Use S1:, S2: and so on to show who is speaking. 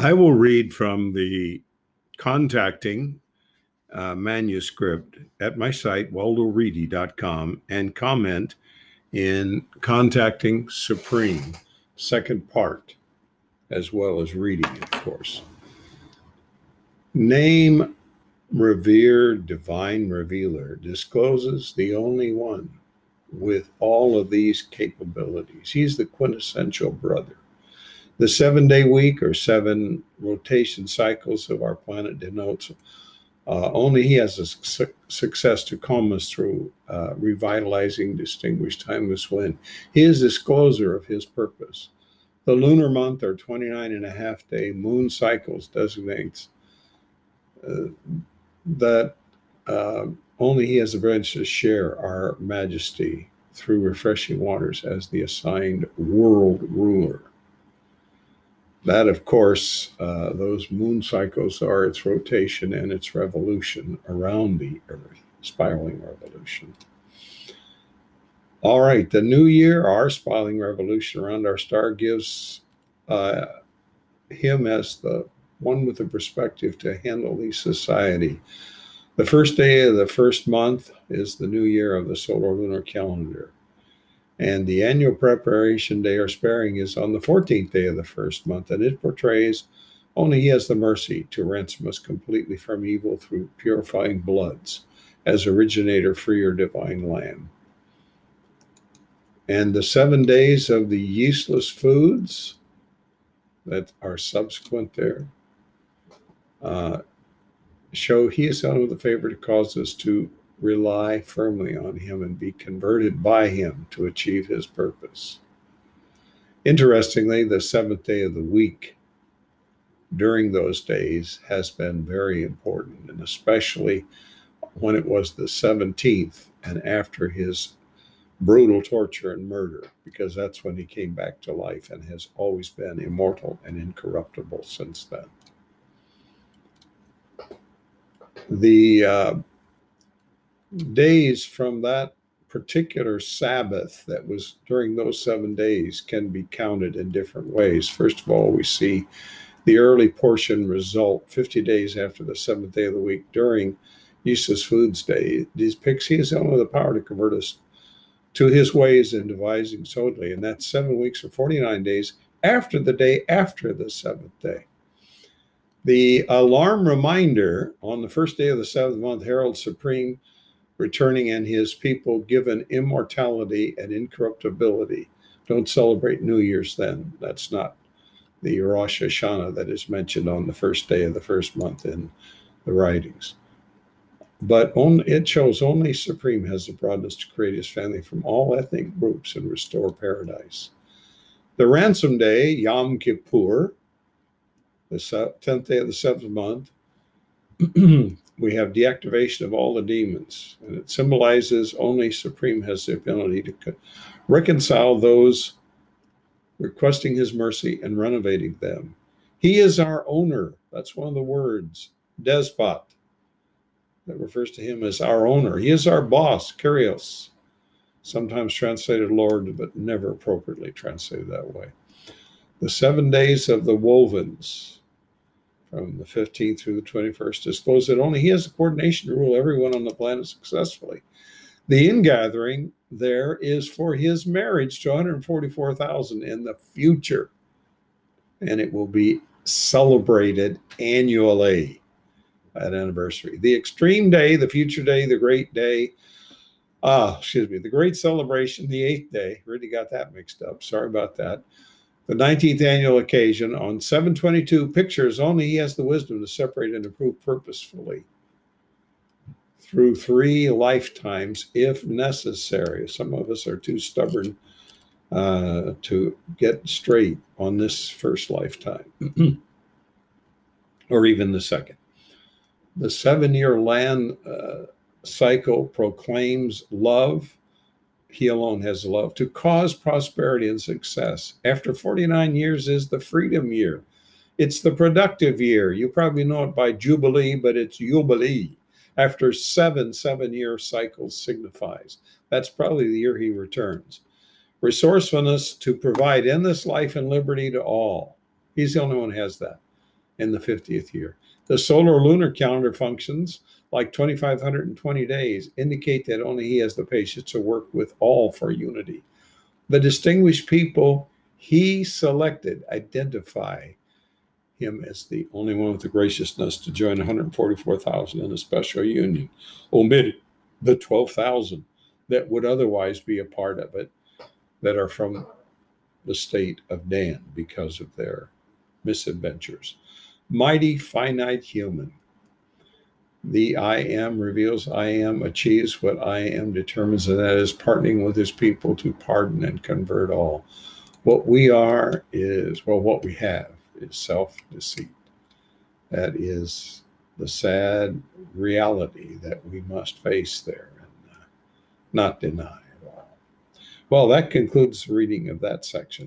S1: I will read from the contacting uh, manuscript at my site, waldoreedy.com, and comment in contacting Supreme, second part, as well as reading of course. Name revered divine revealer discloses the only one with all of these capabilities. He's the quintessential brother. The seven day week or seven rotation cycles of our planet denotes uh, only he has a su- success to calm us through uh, revitalizing, distinguished, timeless wind. He His disclosure of his purpose. The lunar month or 29 and a half day moon cycles designates uh, that uh, only he has the bridge to share our majesty through refreshing waters as the assigned world ruler. That, of course, uh, those moon cycles are its rotation and its revolution around the Earth, spiraling revolution. All right, the new year, our spiraling revolution around our star gives uh, him as the one with the perspective to handle the society. The first day of the first month is the new year of the solar lunar calendar. And the annual preparation day or sparing is on the 14th day of the first month, and it portrays only He has the mercy to ransom us completely from evil through purifying bloods as originator, freer, divine lamb. And the seven days of the yeastless foods that are subsequent there uh, show He is out of the favor to cause us to rely firmly on Him and be converted by Him to achieve His purpose. Interestingly, the seventh day of the week during those days has been very important, and especially when it was the 17th and after his brutal torture and murder, because that's when he came back to life and has always been immortal and incorruptible since then. The uh, days from that particular Sabbath that was during those seven days can be counted in different ways. First of all, we see the early portion result 50 days after the seventh day of the week during Yeastless Foods Day. These He has only the power to convert us to his ways in devising totally. And that's seven weeks or 49 days after the day after the seventh day. The alarm reminder on the first day of the seventh month heralds supreme returning and his people given immortality and incorruptibility. Don't celebrate New Year's then. That's not the Rosh Hashanah that is mentioned on the first day of the first month in the writings. But it shows only Supreme has the broadness to create his family from all ethnic groups and restore paradise. The ransom day, Yom Kippur, the 10th day of the seventh month, we have deactivation of all the demons, and it symbolizes only Supreme has the ability to reconcile those requesting his mercy and renovating them. He is our owner. That's one of the words, despot, that refers to him as our owner. He is our boss, Kyrios, sometimes translated Lord, but never appropriately translated that way. The seven days of the wovens, from the 15th through the 21st disclosed that only he has the coordination to rule everyone on the planet successfully. The ingathering there is for his marriage to 144,000 in the future, and it will be celebrated annually at anniversary. The extreme day, the future day, the great day, ah, excuse me, the great celebration, the eighth day, really got that mixed up. Sorry about that the 19th annual occasion on 722 pictures only. He has the wisdom to separate and improve purposefully through three lifetimes if necessary. Some of us are too stubborn uh, to get straight on this first lifetime or even the second. The seven year land uh, cycle proclaims love he alone has love to cause prosperity and success. After 49 years is the freedom year. It's the productive year. You probably know it by Jubilee, but it's Jubilee. After seven seven year cycles signifies. That's probably the year he returns. Resourcefulness to provide endless life and liberty to all. He's the only one who has that. In the 50th year. The solar lunar calendar functions like 2,520 days indicate that only he has the patience to work with all for unity. The distinguished people he selected identify him as the only one with the graciousness to join 144,000 in a special union, omitting the 12,000 that would otherwise be a part of it that are from the state of Dan because of their misadventures. Mighty finite human. The I am reveals I am, achieves what I am, determines, and that is partnering with his people to pardon and convert all. What we are is, well, what we have is self deceit. That is the sad reality that we must face there and uh, not deny at all. Well, that concludes the reading of that section.